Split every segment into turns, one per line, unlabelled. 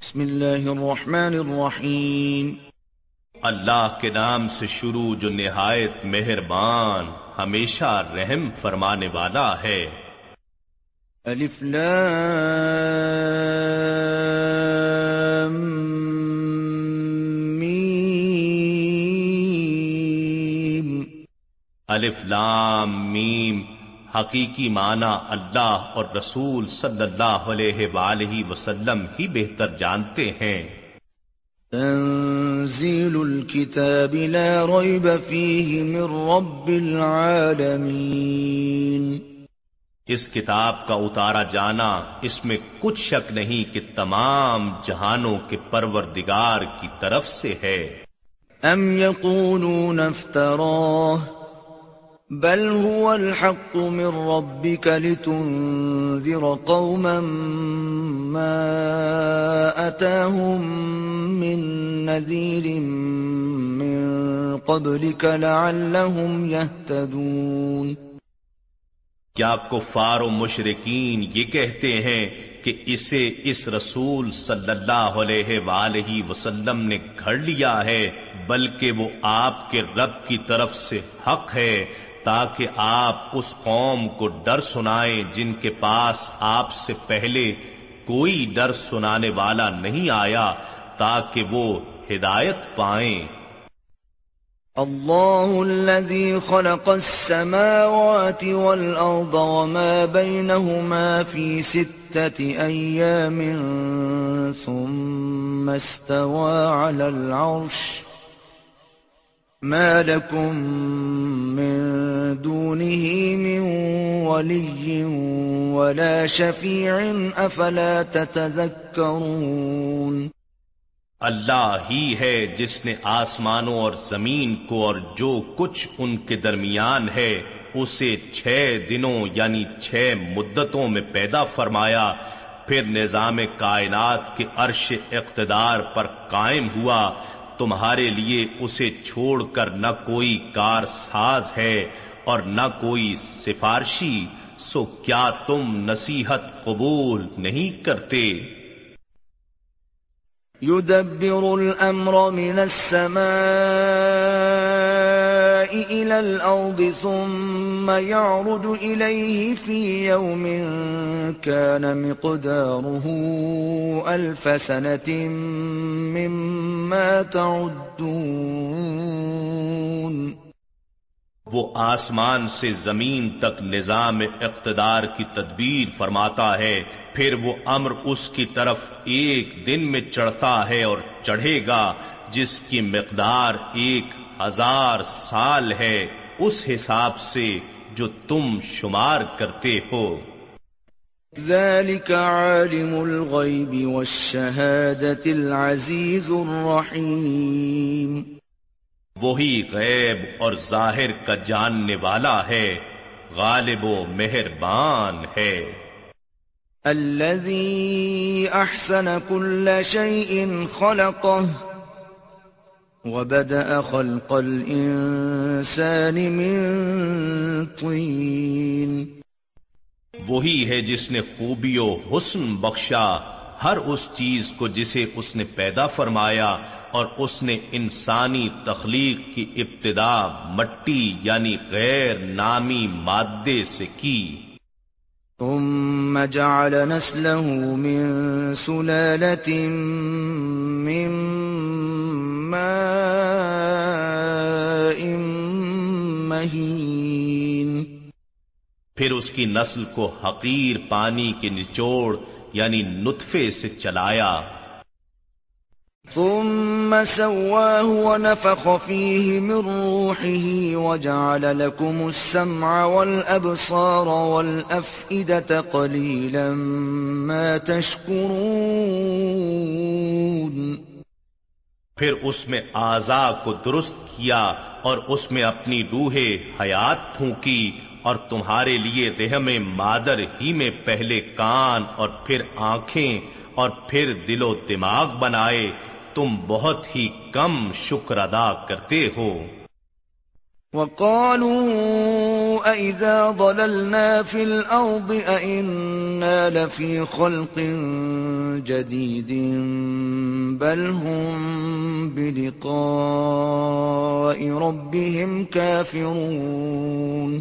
بسم اللہ الرحمن الرحیم۔
اللہ کے نام سے شروع جو نہایت مہربان ہمیشہ رحم فرمانے والا ہے۔
الف لام میم۔
الف لام میم۔ حقیقی معنی اللہ اور رسول صلی اللہ علیہ وآلہ وسلم ہی بہتر جانتے ہیں۔
تنزيل الكتاب لا ريب فيه من رب العالمين
اس کتاب کا اتارا جانا اس میں کچھ شک نہیں کہ تمام جہانوں کے پروردگار کی طرف سے ہے۔
ام يقولون افتراه بل هو الحق من ربك لتنذر قوما ما أتاهم من نذير من قبلك لعلهم يهتدون
کیا کفار و مشرقین یہ کہتے ہیں کہ اسے اس رسول صلی اللہ علیہ وآلہ وسلم نے گھڑ لیا ہے بلکہ وہ آپ کے رب کی طرف سے حق ہے تاکہ آپ اس قوم کو ڈر سنائیں جن کے پاس آپ سے پہلے کوئی ڈر سنانے والا نہیں آیا، تاکہ وہ ہدایت پائیں۔
الله الذي خلق السماوات والأرض وما بينهما في ستة أيام ثم استوى على العرش۔ ما لكم من دونه من ولي ولا شفيع أفلا تتذكرون
اللہ ہی ہے جس نے آسمانوں اور زمین کو اور جو کچھ ان کے درمیان ہے، اسے چھ دنوں یعنی چھ مدتوں میں پیدا فرمایا۔ پھر نظام کائنات کے عرش اقتدار پر قائم ہوا۔ تمہارے لیے اسے چھوڑ کر نہ کوئی کار ساز ہے اور نہ کوئی سفارشی، سو کیا تم نصیحت قبول نہیں کرتے؟
يدبر الأمر من السماء إلى الأرض ثم يعرج إليه في يوم كان مقداره ألف سنة مما تعدون.
وہ آسمان سے زمین تک نظام اقتدار کی تدبیر فرماتا ہے، پھر وہ امر اس کی طرف ایک دن میں چڑھتا ہے اور چڑھے گا، جس کی مقدار ایک ہزار سال ہے، اس حساب سے جو تم شمار کرتے ہو۔
ذلك عالم الغيب والشهادة العزيز الرحيم۔
وہی غیب اور ظاہر کا جاننے والا ہے غالب و مہربان ہے۔
الذي احسن كل شيء خلقه وبدأ خلق الانسان من طين
وہی ہے جس نے خوبی و حسن بخشا۔ ہر اس چیز کو جسے اس نے پیدا فرمایا اور اس نے انسانی تخلیق کی ابتدا مٹی یعنی غیر نامی مادے سے کی۔
ثم جعل نسله من سلالة من ماء مهين۔
پھر اس کی نسل کو حقیر پانی کے نچوڑ یعنی نطفے سے چلایا۔
ثم سواه ونفخ فيه من روحه وجعل لكم السمع والأبصار والأفئدة قليلا ما تشكرون۔
پھر اس میں آزا کو درست کیا اور اس میں اپنی روح حیات پھونکی اور تمہارے لیے رحم مادر ہی میں پہلے کان اور پھر آنکھیں اور پھر دل و دماغ بنائے، تم بہت ہی کم شکر ادا کرتے ہو۔
وقالوا أئذا ضللنا في الأرض أئنا لفي خلق جديد بل هم بلقاء ربهم كافرون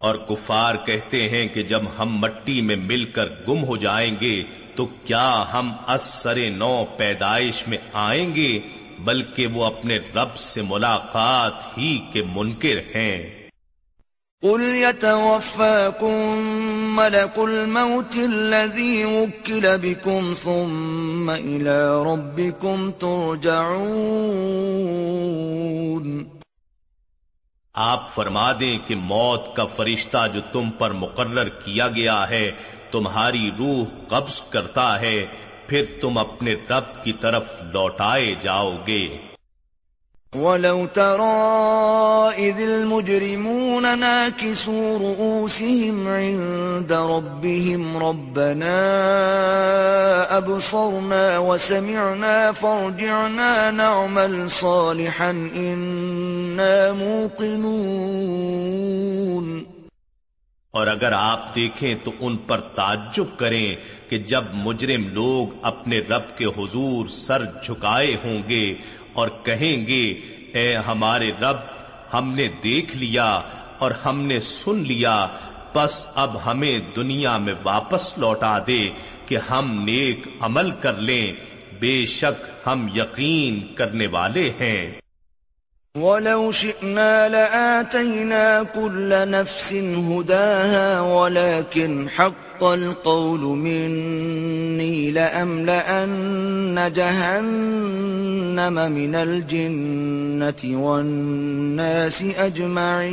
اور کفار کہتے ہیں کہ جب ہم مٹی میں مل کر گم ہو جائیں گے تو کیا ہم اثر نو پیدائش میں آئیں گے؟ بلکہ وہ اپنے رب سے ملاقات ہی کے منکر ہیں۔
قل يتوفاكم ملك الموت الذي وكل بكم ثم إلى ربكم ترجعون۔
آپ فرما دیں کہ موت کا فرشتہ جو تم پر مقرر کیا گیا ہے تمہاری روح قبض کرتا ہے۔ پھر تم اپنے رب کی طرف لوٹائے جاؤ گے۔
وَلَوْ تَرَى إِذِ الْمُجْرِمُونَ نَاكِسُوا رُؤُوسِهِمْ عِندَ رَبِّهِمْ رَبَّنَا أَبْصَرْنَا وَسَمِعْنَا فَارْجِعْنَا نَعْمَلْ صَالِحًا إِنَّا مُوقِنُونَ
اور اگر آپ دیکھیں تو ان پر تعجب کریں کہ جب مجرم لوگ اپنے رب کے حضور سر جھکائے ہوں گے اور کہیں گے، اے ہمارے رب، ہم نے دیکھ لیا اور ہم نے سن لیا، بس اب ہمیں دنیا میں واپس لوٹا دے کہ ہم نیک عمل کر لیں، بے شک ہم یقین کرنے والے ہیں۔
ولو شئنا لآتينا كل نفس هداها ولكن حق القول مني لأملأن جهنم من الجنة والناس أجمعين.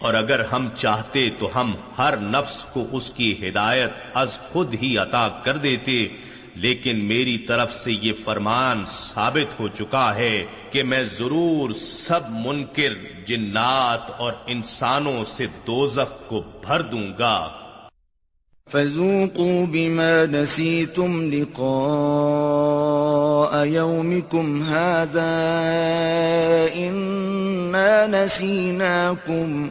اور اگر ہم چاہتے تو ہم ہر نفس کو اس کی ہدایت از خود ہی عطا کر دیتے لیکن میری طرف سے یہ فرمان ثابت ہو چکا ہے کہ میں ضرور سب منکر جنات اور انسانوں سے دوزخ کو بھر دوں گا۔
فذوقوا بما نسيتم لقاء يومكم هذا إنا نسيناكم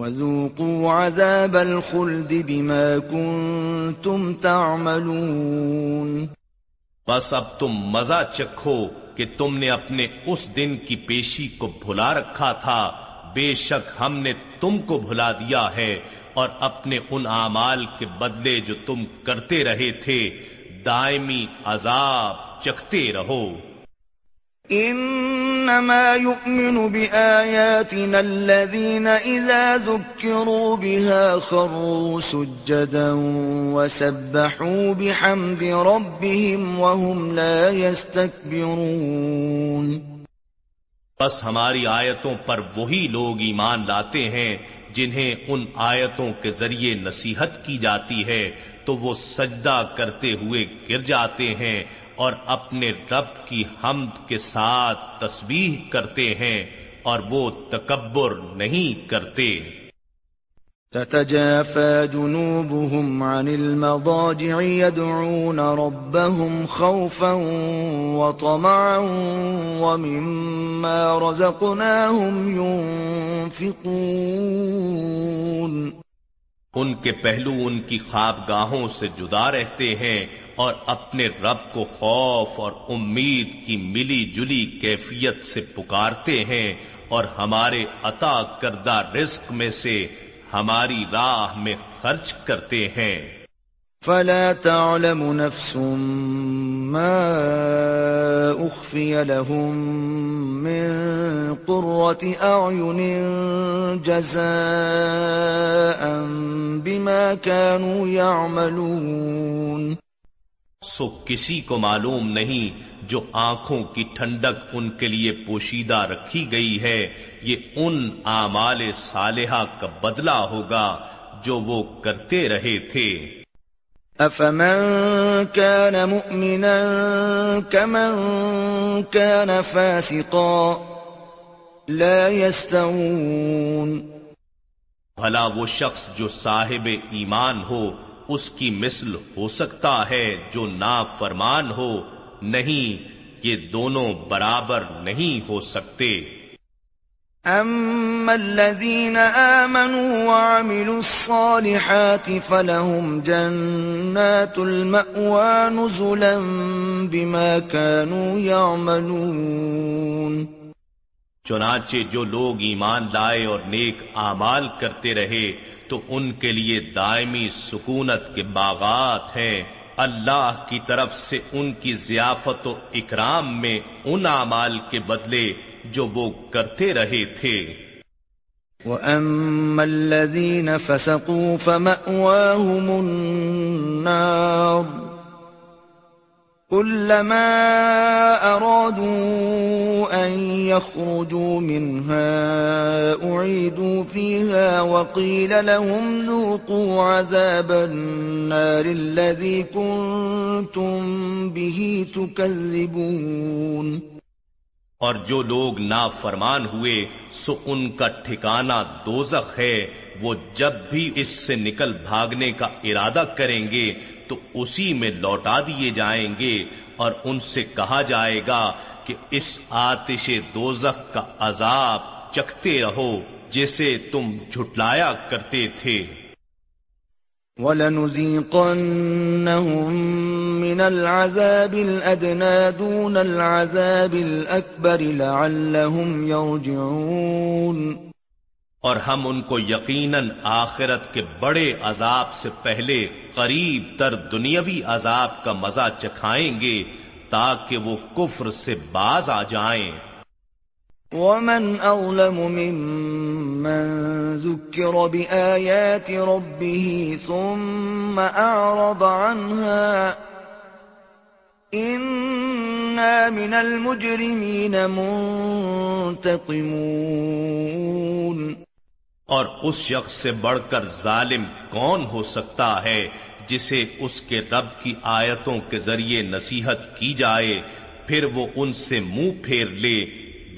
وذوقوا عذاب الخلد بما كنتم تعملون
بس اب تم مزہ چکھو کہ تم نے اپنے اس دن کی پیشی کو بھلا رکھا تھا۔ بے شک ہم نے تم کو بھلا دیا ہے اور اپنے ان اعمال کے بدلے جو تم کرتے رہے تھے، دائمی عذاب چکھتے رہو۔
انما يؤمن بآياتنا الذين اذا ذكروا بها خروا سجدا وسبحوا بحمد ربهم وهم لا يستكبرون
بس ہماری آیتوں پر وہی لوگ ایمان لاتے ہیں جنہیں ان آیتوں کے ذریعے نصیحت کی جاتی ہے، تو وہ سجدہ کرتے ہوئے گر جاتے ہیں اور اپنے رب کی حمد کے ساتھ تسبیح کرتے ہیں اور وہ تکبر نہیں کرتے۔
تتجافى جنوبهم عن المضاجع يدعون ربهم خوفا وطمعا ومما رزقناهم ينفقون
ان کے پہلو ان کی خواب گاہوں سے جدا رہتے ہیں اور اپنے رب کو خوف اور امید کی ملی جلی کیفیت سے پکارتے ہیں اور ہمارے عطا کردہ رزق میں سے ہماری راہ میں خرچ کرتے ہیں۔
فلا تعلم نفس ما اخفي لهم من قرة اعين جزاء بما كانوا يعملون
سو کسی کو معلوم نہیں جو آنکھوں کی ٹھنڈک ان کے لیے پوشیدہ رکھی گئی ہے۔ یہ ان آمال صالحہ کا بدلہ ہوگا جو وہ کرتے رہے تھے۔
افمن كان مؤمنا كمن كان فاسقا لا يستوون۔
بھلا وہ شخص جو صاحب ایمان ہو اس کی مثل ہو سکتا ہے جو نا فرمان ہو، نہیں، یہ دونوں برابر نہیں ہو سکتے۔
أما الذين آمنوا وعملوا الصالحات فلهم جنات المأوى نزلا بما كانوا يعملون۔
چنانچہ جو لوگ ایمان لائے اور نیک اعمال کرتے رہے، تو ان کے لیے دائمی سکونت کے باغات ہیں۔ اللہ کی طرف سے ان کی ضیافت و اکرام میں ان اعمال کے بدلے جو وہ کرتے رہے تھے۔
وَأَمَّا الَّذِينَ فَسَقُوا فَمَأْوَاهُمُ النَّارُ كلما أرادوا أن يخرجوا منها أعيدوا فيها وقيل لهم ذوقوا عذاب النار الذي كنتم به تكذبون
اور جو لوگ نافرمان ہوئے، سو ان کا ٹھکانہ دوزخ ہے۔ وہ جب بھی اس سے نکل بھاگنے کا ارادہ کریں گے، تو اسی میں لوٹا دیے جائیں گے۔ اور ان سے کہا جائے گا کہ اس آتش دوزخ کا عذاب چکھتے رہو جسے تم جھٹلایا کرتے تھے۔
وَلَنُذِيقَنَّهُم مِّنَ الْعَذَابِ الْأَدْنَىٰ دُونَ الْعَذَابِ الْأَكْبَرِ لَعَلَّهُمْ يَرْجِعُونَ
اور ہم ان کو یقیناً آخرت کے بڑے عذاب سے پہلے قریب تر دنیاوی عذاب کا مزہ چکھائیں گے تاکہ وہ کفر سے باز آ جائیں۔
ومن أظلم ممن ذكر بآيات ربه ثم أعرض عنها إنا من المجرمين منتقمون
اور اس شخص سے بڑھ کر ظالم کون ہو سکتا ہے جسے اس کے رب کی آیتوں کے ذریعے نصیحت کی جائے، پھر وہ ان سے منہ پھیر لے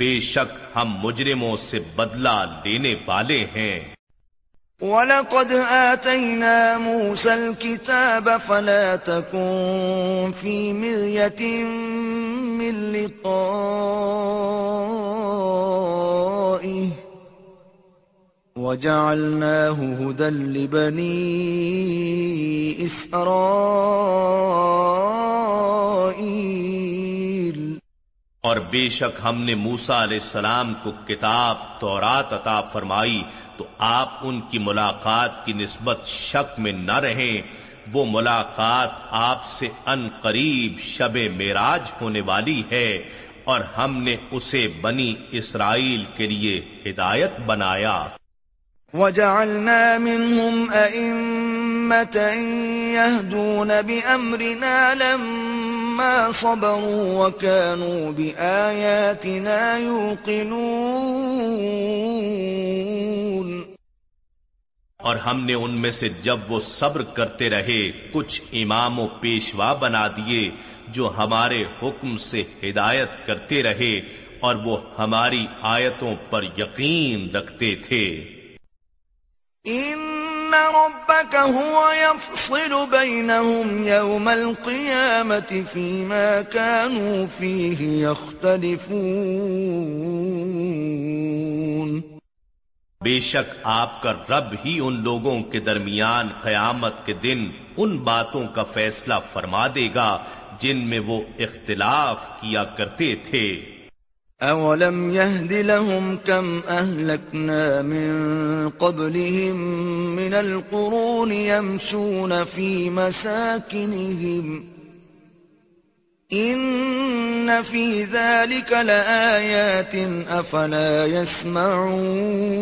بے شک ہم مجرموں سے بدلہ لینے والے ہیں۔
وَلَقَدْ آتَيْنَا مُوسَى الْكِتَابَ فَلَا تَكُنْ فِي مِرْيَةٍ مِّن لِقَائِهِ وَجَعَلْنَاهُ هُدًى لِبَنِي إِسْرَائِيلَ
اور بے شک ہم نے موسا علیہ السلام کو کتاب تورات عطا فرمائی، تو آپ ان کی ملاقات کی نسبت شک میں نہ رہیں۔ وہ ملاقات آپ سے ان قریب شب میراج ہونے والی ہے اور ہم نے اسے بنی اسرائیل کے لیے ہدایت بنایا۔
وَجَعَلْنَا مِنْهُمْ أَئِمَّةً يَهْدُونَ بِأَمْرِنَا لَمَّا صبروا وكانوا بآياتنا يوقنون
اور ہم نے ان میں سے جب وہ صبر کرتے رہے کچھ امام و پیشوا بنا دیے جو ہمارے حکم سے ہدایت کرتے رہے اور وہ ہماری آیتوں پر یقین رکھتے تھے۔
ربك هو يفصل بينهم يوم القيامة فيما كانوا فيه يختلفون
بے شک آپ کا رب ہی ان لوگوں کے درمیان قیامت کے دن ان باتوں کا فیصلہ فرما دے گا جن میں وہ اختلاف کیا کرتے تھے۔
أَوَلَمْ يَهْدِ لَهُمْ كَمْ أَهْلَكْنَا مِنْ قَبْلِهِمْ مِنَ الْقُرُونِ يَمْشُونَ فِي مَسَاكِنِهِمْ إِنَّ فِي ذَلِكَ لَآيَاتٍ أَفَلَا يَسْمَعُونَ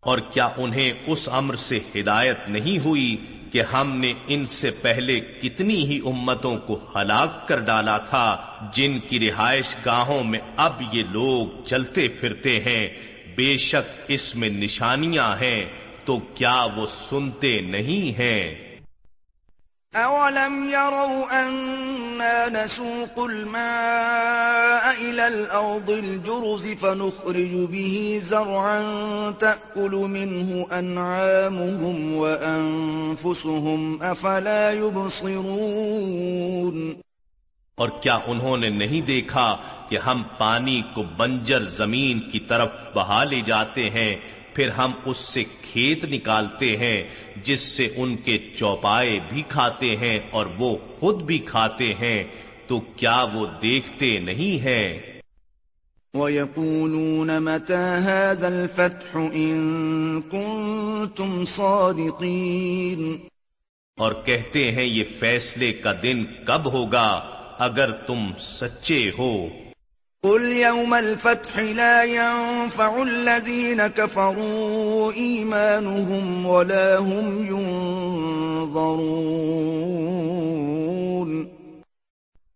اور کیا انہیں اس امر سے ہدایت نہیں ہوئی کہ ہم نے ان سے پہلے کتنی ہی امتوں کو ہلاک کر ڈالا تھا، جن کی رہائش گاہوں میں اب یہ لوگ چلتے پھرتے ہیں، بے شک اس میں نشانیاں ہیں، تو کیا وہ سنتے نہیں ہیں؟
أَوَلَمْ يَرَوْا أَنَّا نَسُوقُ الْمَاءَ إِلَى الْأَرْضِ الْجُرُزِ فَنُخْرِجُ بِهِ زَرْعًا تَأْكُلُ مِنْهُ أَنْعَامُهُمْ وَأَنفُسُهُمْ أَفَلَا يُبْصِرُونَ
اور کیا انہوں نے نہیں دیکھا کہ ہم پانی کو بنجر زمین کی طرف بہا لے جاتے ہیں پھر ہم اس سے کھیت نکالتے ہیں جس سے ان کے چوپائے بھی کھاتے ہیں اور وہ خود بھی کھاتے ہیں تو کیا وہ دیکھتے نہیں ہیں؟
وَيَقُولُونَ مَتَى هَذَا الْفَتْحُ إِن كُنتُمْ صَادِقِينَ؟
اور کہتے ہیں یہ فیصلے کا دن کب ہوگا اگر تم سچے ہو؟
قل يوم الفتح لا ينفع الذين كفروا إيمانهم ولا هم ينظرون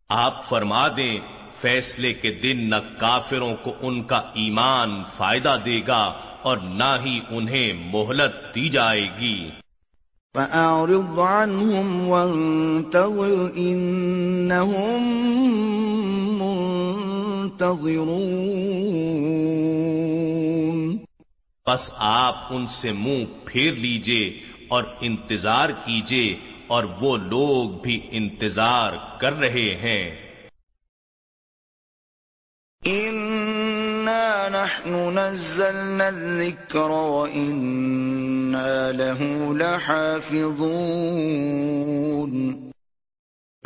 آپ فرما دیں فیصلے کے دن نہ کافروں کو ان کا ایمان فائدہ دے گا اور نہ ہی انہیں مہلت دی جائے گی۔
فأعرض عنهم وانتظر إنهم منتظرون
بس آپ ان سے منہ پھیر لیجیے اور انتظار کیجیے اور وہ لوگ بھی انتظار کر رہے ہیں۔
نحن نزلنا الذكر وإنا له لحافظون۔